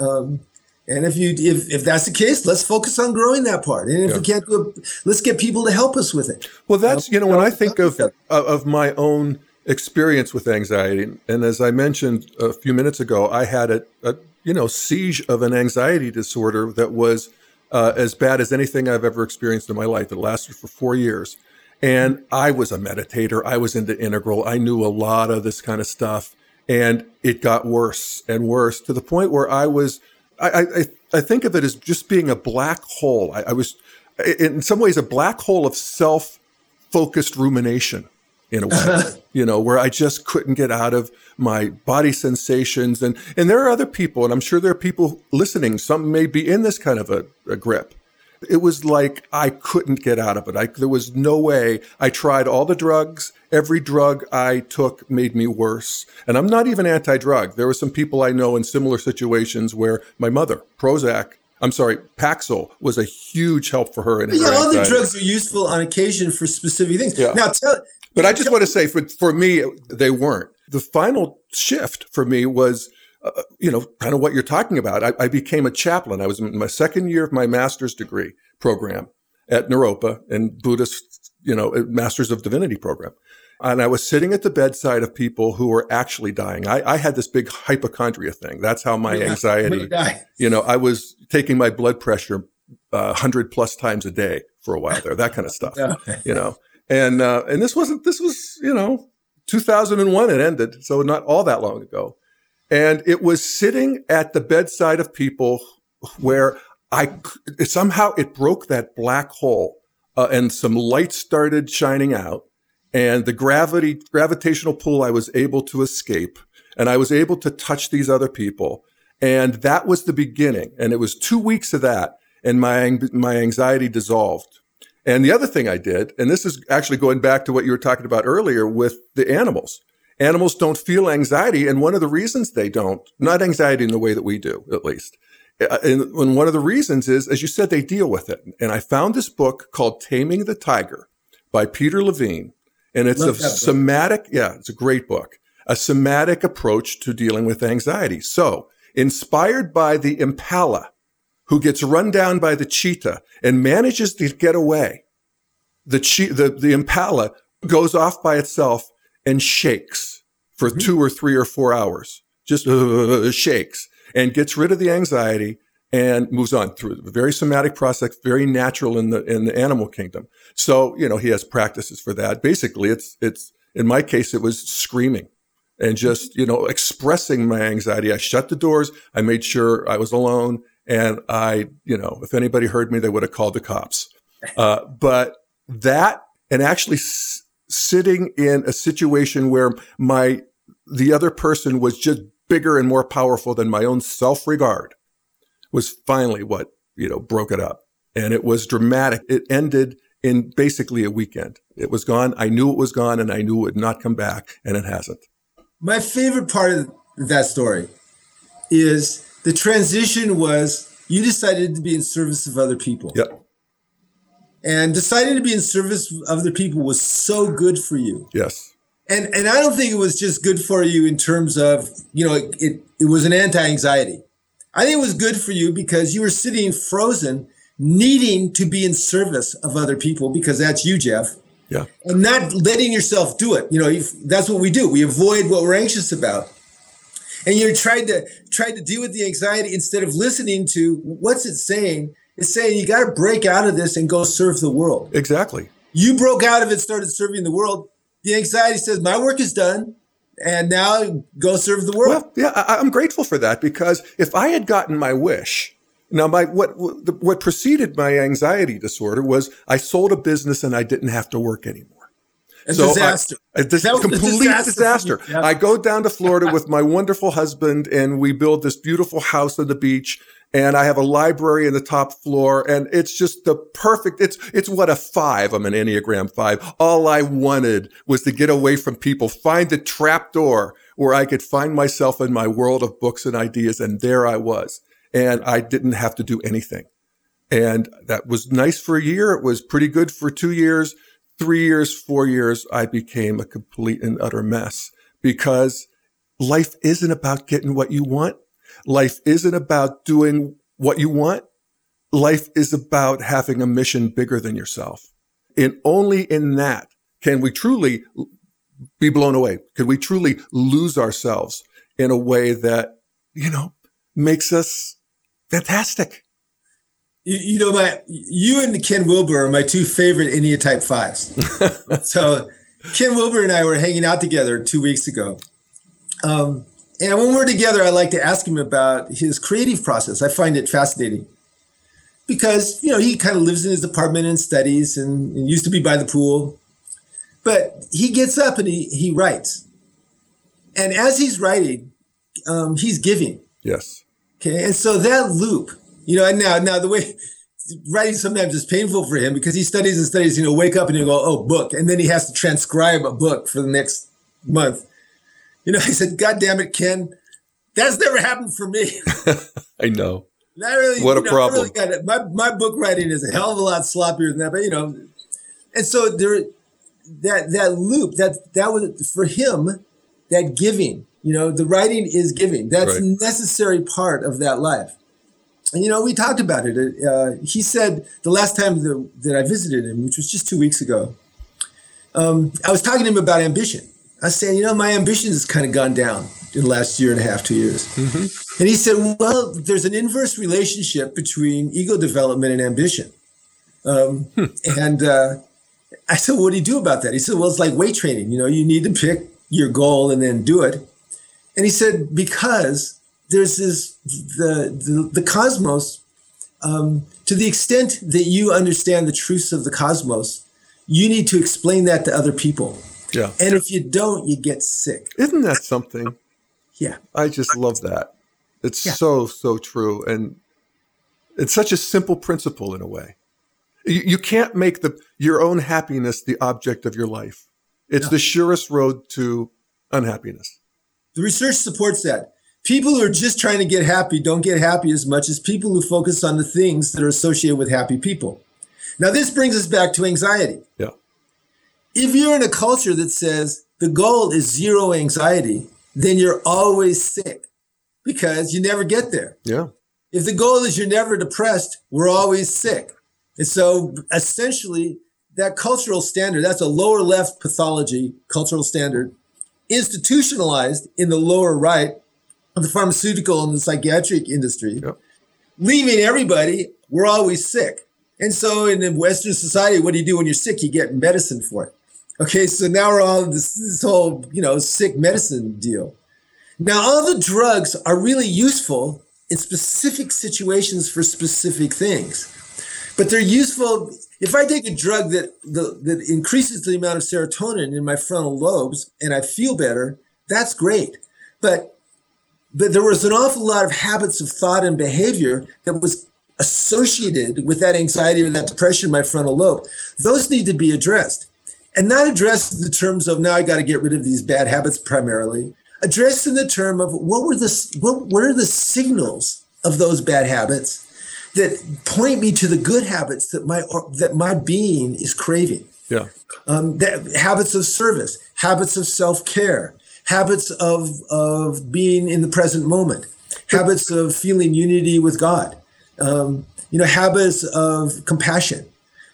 Um, and if you if, if that's the case, let's focus on growing that part. And if yeah. we can't do it, let's get people to help us with it. Well, that's you know when I think of of my own experience with anxiety, and as I mentioned a few minutes ago, I had a, a you know siege of an anxiety disorder that was uh, as bad as anything I've ever experienced in my life. It lasted for four years. And I was a meditator. I was into integral. I knew a lot of this kind of stuff. And it got worse and worse to the point where I was, I, I, I think of it as just being a black hole. I, I was, in some ways, a black hole of self focused rumination in a way, you know, where I just couldn't get out of my body sensations. And, and there are other people, and I'm sure there are people listening, some may be in this kind of a, a grip. It was like I couldn't get out of it. I, there was no way. I tried all the drugs. Every drug I took made me worse. And I'm not even anti drug. There were some people I know in similar situations where my mother, Prozac, I'm sorry, Paxil was a huge help for her. In yeah, all the drugs are useful on occasion for specific things. Yeah. Now, tell, but I just want to say, for for me, they weren't. The final shift for me was, uh, you know, kind of what you're talking about. I, I, became a chaplain. I was in my second year of my master's degree program at Naropa and Buddhist, you know, uh, Masters of Divinity program. And I was sitting at the bedside of people who were actually dying. I, I had this big hypochondria thing. That's how my anxiety, you know, I was taking my blood pressure uh, 100 plus times a day for a while there, that kind of stuff, you know. And uh, and this wasn't this was you know 2001 it ended, so not all that long ago. And it was sitting at the bedside of people where I somehow it broke that black hole, uh, and some light started shining out, and the gravity gravitational pull I was able to escape, and I was able to touch these other people, and that was the beginning. And it was two weeks of that, and my my anxiety dissolved. And the other thing I did, and this is actually going back to what you were talking about earlier with the animals. Animals don't feel anxiety. And one of the reasons they don't, not anxiety in the way that we do, at least. Uh, and one of the reasons is, as you said, they deal with it. And I found this book called Taming the Tiger by Peter Levine. And it's Love a somatic, yeah, it's a great book, a somatic approach to dealing with anxiety. So inspired by the impala, who gets run down by the cheetah and manages to get away. The, che- the, the impala goes off by itself and shakes for mm-hmm. two or three or four hours, just uh, shakes and gets rid of the anxiety and moves on through a very somatic process, very natural in the, in the animal kingdom. So, you know, he has practices for that. Basically, it's, it's, in my case, it was screaming and just, you know, expressing my anxiety. I shut the doors. I made sure I was alone and I, you know, if anybody heard me, they would have called the cops. Uh, but that, and actually s- sitting in a situation where my, the other person was just bigger and more powerful than my own self regard was finally what, you know, broke it up. And it was dramatic. It ended in basically a weekend. It was gone. I knew it was gone and I knew it would not come back and it hasn't. My favorite part of that story is the transition was you decided to be in service of other people. Yep. And deciding to be in service of other people was so good for you. Yes. And and I don't think it was just good for you in terms of, you know, it, it, it was an anti-anxiety. I think it was good for you because you were sitting frozen, needing to be in service of other people because that's you, Jeff. Yeah. And not letting yourself do it. You know, that's what we do. We avoid what we're anxious about and you're trying to trying to deal with the anxiety instead of listening to what's it saying it's saying you got to break out of this and go serve the world exactly you broke out of it started serving the world the anxiety says my work is done and now go serve the world well yeah I, i'm grateful for that because if i had gotten my wish Now, my what what preceded my anxiety disorder was I sold a business and I didn't have to work anymore. A so disaster. I, a dis- complete disaster. disaster. Yeah. I go down to Florida with my wonderful husband and we build this beautiful house on the beach and I have a library in the top floor and it's just the perfect, it's, it's what a five. I'm an Enneagram five. All I wanted was to get away from people, find the trap door where I could find myself in my world of books and ideas. And there I was. And I didn't have to do anything. And that was nice for a year. It was pretty good for two years, three years, four years. I became a complete and utter mess because life isn't about getting what you want. Life isn't about doing what you want. Life is about having a mission bigger than yourself. And only in that can we truly be blown away. Can we truly lose ourselves in a way that, you know, makes us fantastic? You, you know, my you and Ken Wilber are my two favorite Enneatype Fives. so Ken Wilber and I were hanging out together two weeks ago. Um, and when we're together, I like to ask him about his creative process. I find it fascinating because, you know, he kind of lives in his apartment and studies and, and used to be by the pool. But he gets up and he, he writes. And as he's writing, um, he's giving. Yes. Okay. And so that loop, you know, and now, now the way writing sometimes is painful for him because he studies and studies, you know, wake up and he'll go, oh, book. And then he has to transcribe a book for the next month. You know, I said, God damn it, Ken, that's never happened for me. I know. I really, what a know, problem. Really my, my book writing is a hell of a lot sloppier than that, but you know, and so there, that, that loop, that, that was for him, that giving, you know, the writing is giving. That's right. a necessary part of that life. And, you know, we talked about it. Uh, he said the last time the, that I visited him, which was just two weeks ago, um, I was talking to him about ambition. I was saying, you know, my ambition has kind of gone down in the last year and a half, two years. Mm-hmm. And he said, well, there's an inverse relationship between ego development and ambition. Um, hmm. And uh, I said, what do you do about that? He said, well, it's like weight training. You know, you need to pick your goal and then do it. And he said, because there's this, the, the, the cosmos, um, to the extent that you understand the truths of the cosmos, you need to explain that to other people. Yeah. And if you don't, you get sick. Isn't that something? yeah. I just love that. It's yeah. so, so true. And it's such a simple principle in a way. You, you can't make the your own happiness the object of your life. It's no. the surest road to unhappiness. The research supports that. People who are just trying to get happy don't get happy as much as people who focus on the things that are associated with happy people. Now, this brings us back to anxiety. Yeah if you're in a culture that says the goal is zero anxiety, then you're always sick because you never get there. Yeah. If the goal is you're never depressed, we're always sick. And so essentially, that cultural standard, that's a lower left pathology, cultural standard, institutionalized in the lower right of the pharmaceutical and the psychiatric industry, yep. leaving everybody, we're always sick. And so in Western society, what do you do when you're sick? You get medicine for it. Okay, so now we're on this, this whole, you know, sick medicine deal. Now, all the drugs are really useful in specific situations for specific things, but they're useful. If I take a drug that the, that increases the amount of serotonin in my frontal lobes and I feel better, that's great. But but there was an awful lot of habits of thought and behavior that was associated with that anxiety or that depression in my frontal lobe. Those need to be addressed and not addressed in the terms of now I got to get rid of these bad habits primarily. Addressed in the term of what were the what, what are the signals of those bad habits that point me to the good habits that my that my being is craving. Yeah. Um, that habits of service, habits of self care, habits of of being in the present moment, habits of feeling unity with God, um, you know, habits of compassion.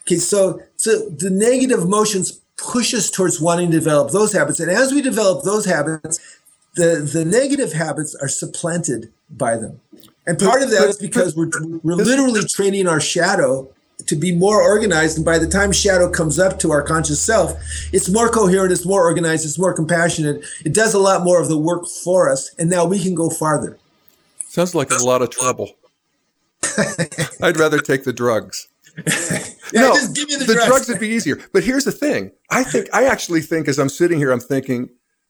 Okay, so so the negative emotions push us towards wanting to develop those habits. And as we develop those habits, the, the negative habits are supplanted by them. And part of that is because we're, we're literally training our shadow to be more organized. And by the time shadow comes up to our conscious self, it's more coherent, it's more organized, it's more compassionate. It does a lot more of the work for us. And now we can go farther. Sounds like a lot of trouble. I'd rather take the drugs. Yeah, no, just give me the, the drugs. drugs would be easier. But here's the thing. I think I actually think as I'm sitting here, I'm thinking,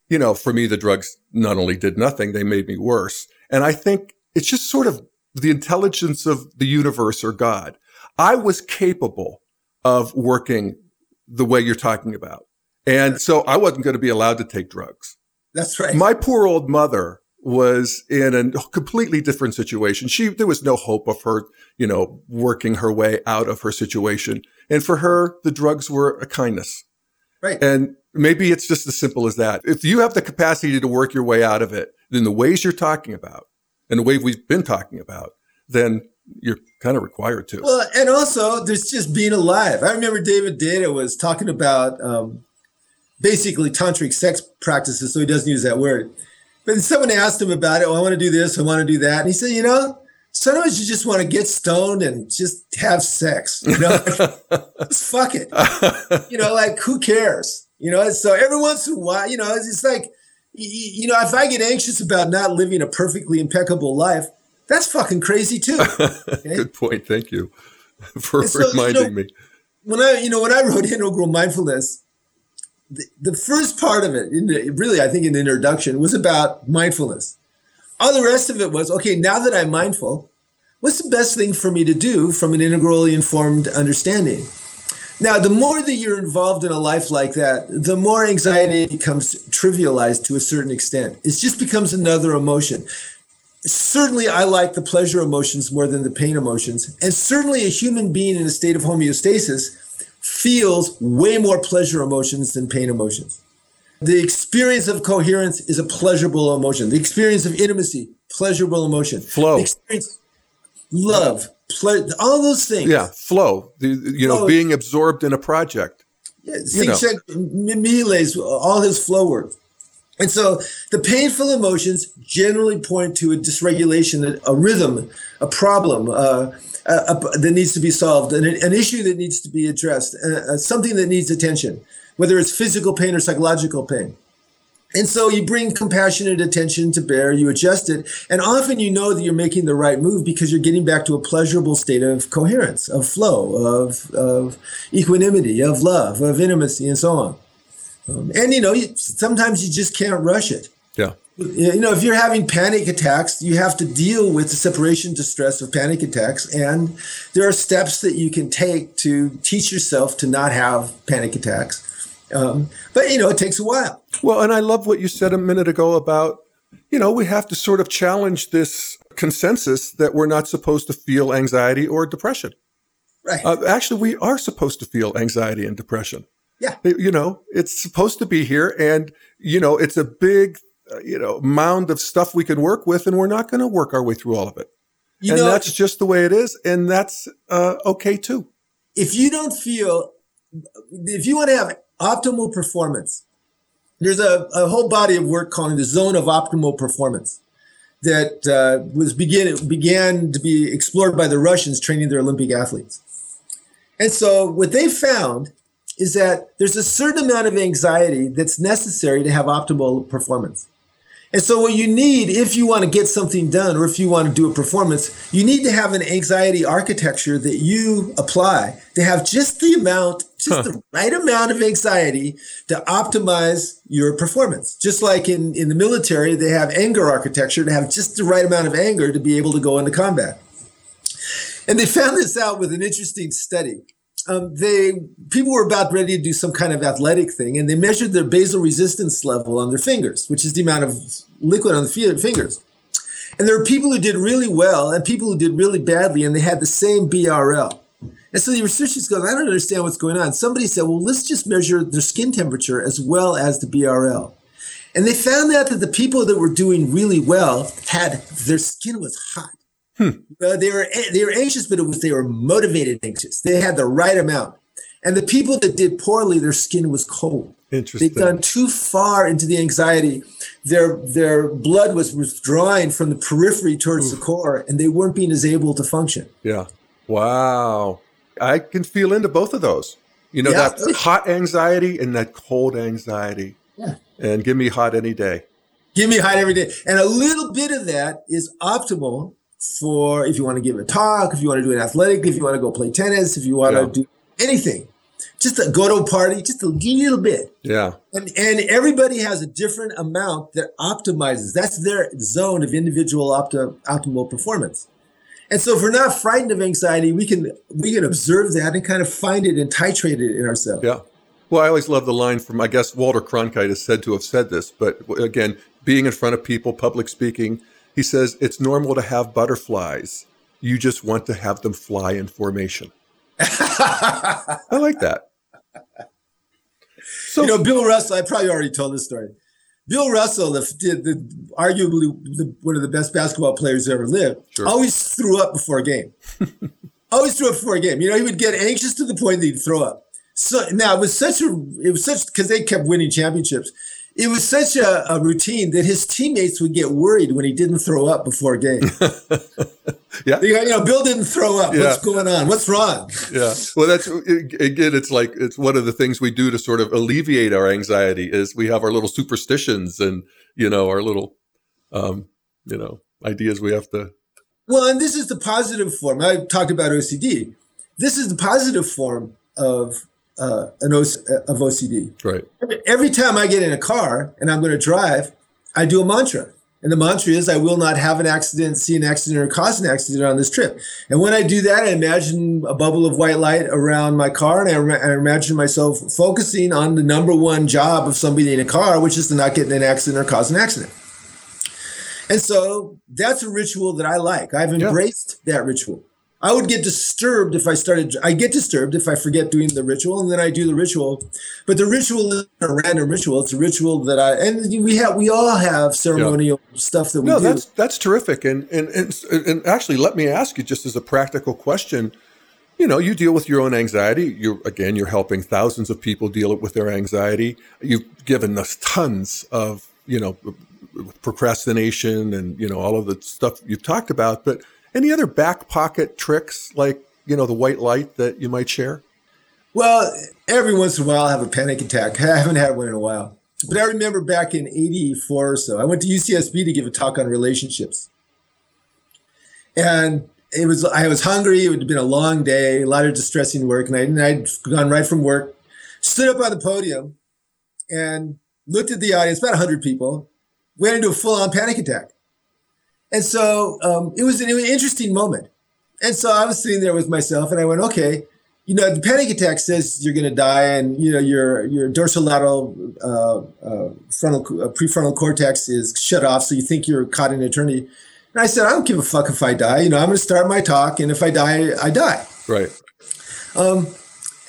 you know, for me, the drugs not only did nothing, they made me worse. And I think it's just sort of the intelligence of the universe or God. I was capable of working the way you're talking about. And so I wasn't going to be allowed to take drugs. That's right. My poor old mother was in a completely different situation. She, there was no hope of her, you know, working her way out of her situation. And for her, the drugs were a kindness. Right. And maybe it's just as simple as that. If you have the capacity to work your way out of it in the ways you're talking about and the way we've been talking about, then you're kind of required to. Well, and also there's just being alive. I remember David Deida was talking about um, basically tantric sex practices, so he doesn't use that word. But someone asked him about it. Oh, I want to do this. I want to do that. And he said, you know, sometimes you just want to get stoned and just have sex. You know, just fuck it. You know, like who cares? You know, so every once in a while, you know, it's like, you know, if I get anxious about not living a perfectly impeccable life, that's fucking crazy too. Okay? Good point. Thank you for so, reminding you know, me. When I, you know, when I wrote Integral Mindfulness, the, first part of it, really, I think in the introduction, was about mindfulness. All the rest of it was okay, now that I'm mindful, what's the best thing for me to do from an integrally informed understanding? Now, the more that you're involved in a life like that, the more anxiety becomes trivialized to a certain extent. It just becomes another emotion. Certainly, I like the pleasure emotions more than the pain emotions. And certainly, a human being in a state of homeostasis feels way more pleasure emotions than pain emotions. The experience of coherence is a pleasurable emotion. The experience of intimacy, pleasurable emotion. Flow. Experience love, ple- all those things. Yeah, flow. The, you know, being absorbed in a project. Yeah, Mihaly's, all his flow work. And so the painful emotions generally point to a dysregulation, a, a rhythm, a problem, uh, that needs to be solved, an, an, issue that needs to be addressed, uh, something that needs attention, whether it's physical pain or psychological pain. And so you bring compassionate attention to bear, you adjust it, and often you know that you're making the right move because you're getting back to a pleasurable state of coherence, of flow, of, of equanimity, of love, of intimacy, and so on. Um, and you know, you, sometimes you just can't rush it. Yeah. You know, if you're having panic attacks, you have to deal with the separation distress of panic attacks. And there are steps that you can take to teach yourself to not have panic attacks. Um, but, you know, it takes a while. Well, and I love what you said a minute ago about, you know, we have to sort of challenge this consensus that we're not supposed to feel anxiety or depression. Right. Uh, actually, we are supposed to feel anxiety and depression. Yeah. You know, it's supposed to be here. And, you know, it's a big uh, you know, mound of stuff we can work with, and we're not going to work our way through all of it. You and know, that's just the way it is, and that's uh, okay too. If you don't feel, if you want to have optimal performance, there's a, a whole body of work called the zone of optimal performance that uh, was begin began to be explored by the Russians training their Olympic athletes. And so what they found is that there's a certain amount of anxiety that's necessary to have optimal performance. And so, what you need, if you want to get something done or if you want to do a performance, you need to have an anxiety architecture that you apply to have just the amount, just huh. the right amount of anxiety to optimize your performance. Just like in, in the military, they have anger architecture to have just the right amount of anger to be able to go into combat. And they found this out with an interesting study um, they people were about ready to do some kind of athletic thing, and they measured their basal resistance level on their fingers, which is the amount of liquid on the fingers. And there were people who did really well and people who did really badly, and they had the same BRL. And so the researchers go, I don't understand what's going on. Somebody said, well, let's just measure their skin temperature as well as the BRL. And they found out that the people that were doing really well had their skin was hot. Hmm. Uh, they were they were anxious, but it was they were motivated anxious. They had the right amount. And the people that did poorly, their skin was cold. Interesting. They'd gone too far into the anxiety. Their their blood was withdrawing from the periphery towards Oof. the core, and they weren't being as able to function. Yeah. Wow. I can feel into both of those. You know, yeah. that hot anxiety and that cold anxiety. Yeah. And give me hot any day. Give me hot every day. And a little bit of that is optimal for if you want to give a talk, if you want to do an athletic, if you want to go play tennis, if you want yeah. to do anything, just to go to a party, just a little bit. Yeah. And, and everybody has a different amount that optimizes. That's their zone of individual opti- optimal performance. And so if we're not frightened of anxiety, we can we can observe that and kind of find it and titrate it in ourselves. Yeah. Well, I always love the line from I guess Walter Cronkite is said to have said this, but again, being in front of people, public speaking, he says it's normal to have butterflies. You just want to have them fly in formation. I like that. So, you know, Bill Russell, I probably already told this story. Bill Russell, the, the arguably the, one of the best basketball players ever lived, sure. always threw up before a game. always threw up before a game. You know, he would get anxious to the point that he'd throw up. So now it was such a, it was such because they kept winning championships it was such a, a, routine that his teammates would get worried when he didn't throw up before a game. yeah, you know, Bill didn't throw up. Yeah. What's going on? What's wrong? Yeah, well, that's again, it's like it's one of the things we do to sort of alleviate our anxiety is we have our little superstitions and you know our little, um, you know, ideas we have to. Well, and this is the positive form. I talked about OCD. This is the positive form of uh, an o- of OCD. Right. Every time I get in a car and I'm going to drive, I do a mantra. And the mantra is, I will not have an accident, see an accident, or cause an accident on this trip. And when I do that, I imagine a bubble of white light around my car, and I, re- I imagine myself focusing on the number one job of somebody in a car, which is to not get in an accident or cause an accident. And so that's a ritual that I like. I've embraced yeah. that ritual. I would get disturbed if I started. I get disturbed if I forget doing the ritual, and then I do the ritual. But the ritual is a random ritual. It's a ritual that I and we have. We all have ceremonial yeah. stuff that we no, do. that's that's terrific. And, and and and actually, let me ask you just as a practical question. You know, you deal with your own anxiety. You again, you're helping thousands of people deal with their anxiety. You've given us tons of you know procrastination and you know all of the stuff you've talked about, but any other back pocket tricks like, you know, the white light that you might share? Well, every once in a while I have a panic attack. I haven't had one in a while. But I remember back in 84 or so, I went to UCSB to give a talk on relationships. And it was I was hungry. It had been a long day, a lot of distressing work, and, I, and I'd gone right from work. Stood up on the podium and looked at the audience, about 100 people, went into a full-on panic attack. And so um, it, was an, it was an interesting moment. And so I was sitting there with myself and I went, okay, you know, the panic attack says you're going to die and, you know, your, your dorsolateral uh, uh, frontal, uh, prefrontal cortex is shut off. So you think you're caught in eternity. And I said, I don't give a fuck if I die. You know, I'm going to start my talk. And if I die, I die. Right. Um,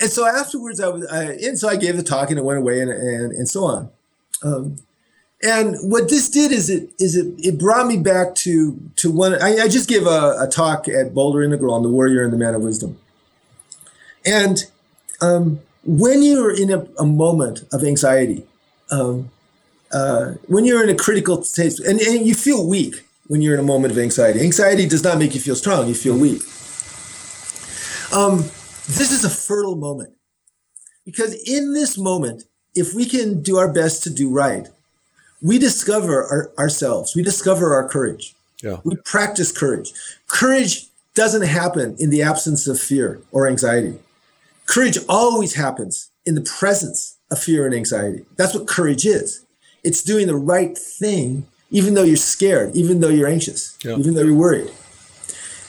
and so afterwards, I was, I, and so I gave the talk and it went away and, and, and so on. Um, and what this did is it is it it brought me back to to one. I, I just gave a, a, talk at Boulder Integral on the warrior and the man of wisdom. And um, when you're in a, a moment of anxiety, um, uh, when you're in a critical state, and, and you feel weak when you're in a moment of anxiety. Anxiety does not make you feel strong; you feel weak. Um, this is a fertile moment because in this moment, if we can do our best to do right, we discover our, ourselves. We discover our courage. Yeah. We practice courage. Courage doesn't happen in the absence of fear or anxiety. Courage always happens in the presence of fear and anxiety. That's what courage is. It's doing the right thing, even though you're scared, even though you're anxious, yeah. even though you're worried.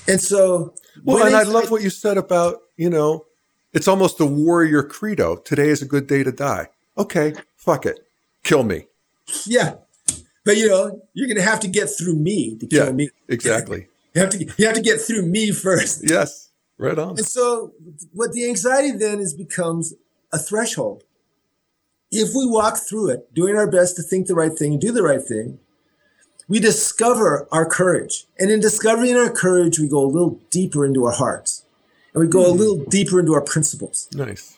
And so, well, and I love what you said about, you know, it's almost the warrior credo. Today is a good day to die. Okay, fuck it. Kill me. Yeah. But you know, you're gonna have to get through me to kill yeah, me. Exactly. You have to you have to get through me first. Yes. Right on. And so what the anxiety then is becomes a threshold. If we walk through it, doing our best to think the right thing and do the right thing, we discover our courage. And in discovering our courage, we go a little deeper into our hearts. And we go mm. a hmm. little deeper into our principles. Nice.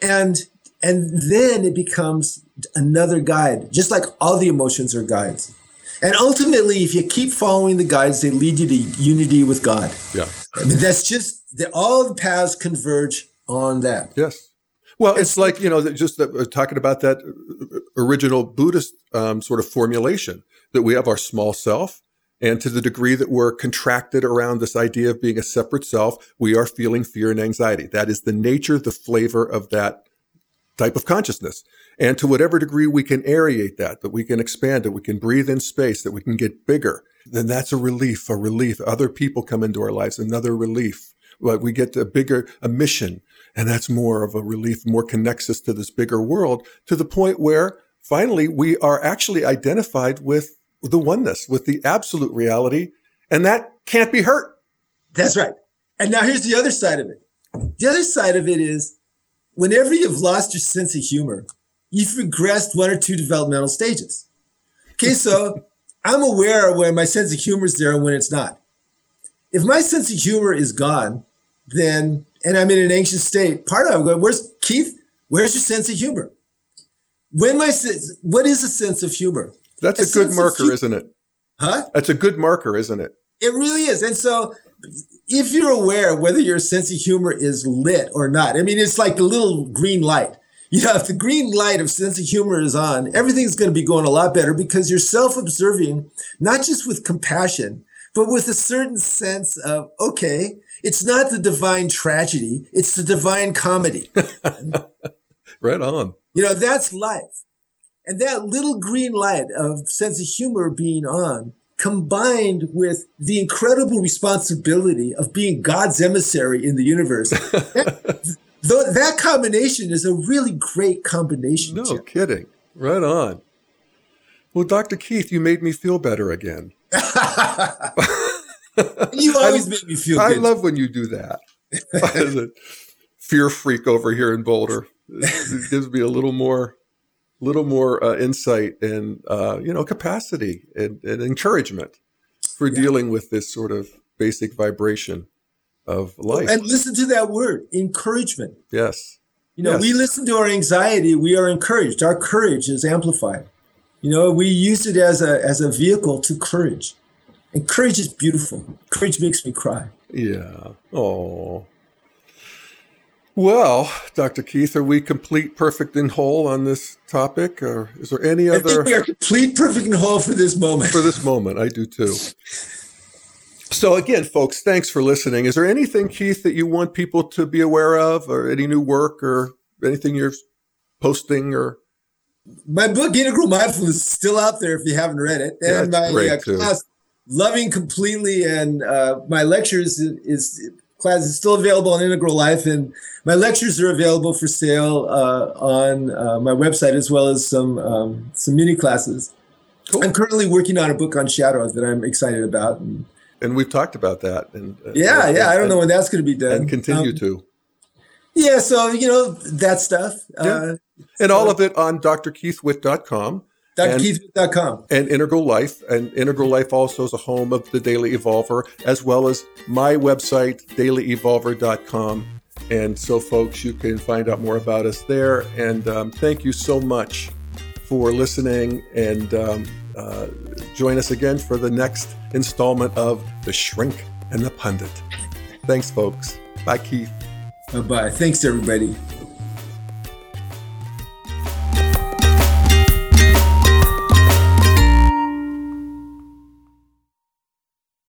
And and then it becomes another guide, just like all the emotions are guides. And ultimately, if you keep following the guides, they lead you to unity with God. Yeah. I mean, that's just the, all the paths converge on that. Yes. Well, it's, it's like, you know, just uh, talking about that original Buddhist um, sort of formulation that we have our small self And to the degree that we're contracted around this idea of being a separate self, we are feeling fear and anxiety. That is the nature, the flavor of that type of consciousness. And to whatever degree we can aerate that, that we can expand it, we can breathe in space, that we can get bigger, then that's a relief, a relief. Other people come into our lives, another relief. But we get a bigger, a mission. And that's more of a relief, more connects us to this bigger world to the point where finally we are actually identified with the oneness, with the absolute reality. And that can't be hurt. That's right. And now here's the other side of it. The other side of it is whenever you've lost your sense of humor, you've regressed one or two developmental stages. Okay, so I'm aware when my sense of humor is there and when it's not. If my sense of humor is gone, then and I'm in an anxious state, part of it, I'm going, where's Keith? Where's your sense of humor? When my what is a sense of humor? That's a, a good marker, isn't it? Huh? That's a good marker, isn't it? It really is. And so if you're aware whether your sense of humor is lit or not, I mean, it's like the little green light. You know, if the green light of sense of humor is on, everything's going to be going a lot better because you're self observing, not just with compassion, but with a certain sense of, okay, it's not the divine tragedy, it's the divine comedy. right on. You know, that's life. And that little green light of sense of humor being on, combined with the incredible responsibility of being God's emissary in the universe, that, that combination is a really great combination. No Jim. kidding. Right on. Well, Dr. Keith, you made me feel better again. you always I, make me feel I good. love when you do that. As a fear freak over here in Boulder, it gives me a little more, little more uh, insight and uh, you know capacity and, and encouragement for yeah. dealing with this sort of basic vibration of life. And listen to that word, encouragement. Yes. You know, yes. we listen to our anxiety, we are encouraged. Our courage is amplified. You know, we use it as a as a vehicle to courage. And courage is beautiful. Courage makes me cry. Yeah. Oh. Well, Dr. Keith, are we complete, perfect, and whole on this topic, or is there any other? I think we are complete, perfect, and whole for this moment. For this moment, I do too. So again, folks, thanks for listening. Is there anything, Keith, that you want people to be aware of, or any new work, or anything you're posting, or? My book, Integral Mindfulness, is still out there if you haven't read it, and yeah, my uh, class, loving completely and uh, my lectures is, is, class is still available on integral life and my lectures are available for sale uh, on uh, my website as well as some um, some mini classes cool. i'm currently working on a book on shadow that i'm excited about and, and we've talked about that and uh, yeah and, yeah i don't and, know when that's going to be done and continue um, to yeah so you know that stuff yeah. Uh, and all of it on drkeithwitt.com DrKeithWitt.com. And Integral Life. And Integral Life also is a home of the Daily Evolver, as well as my website, dailyevolver.com. And so, folks, you can find out more about us there. And um, thank you so much for listening. And um, uh, join us again for the next installment of The Shrink and the Pundit. Thanks, folks. Bye, Keith. Bye bye. Thanks, everybody.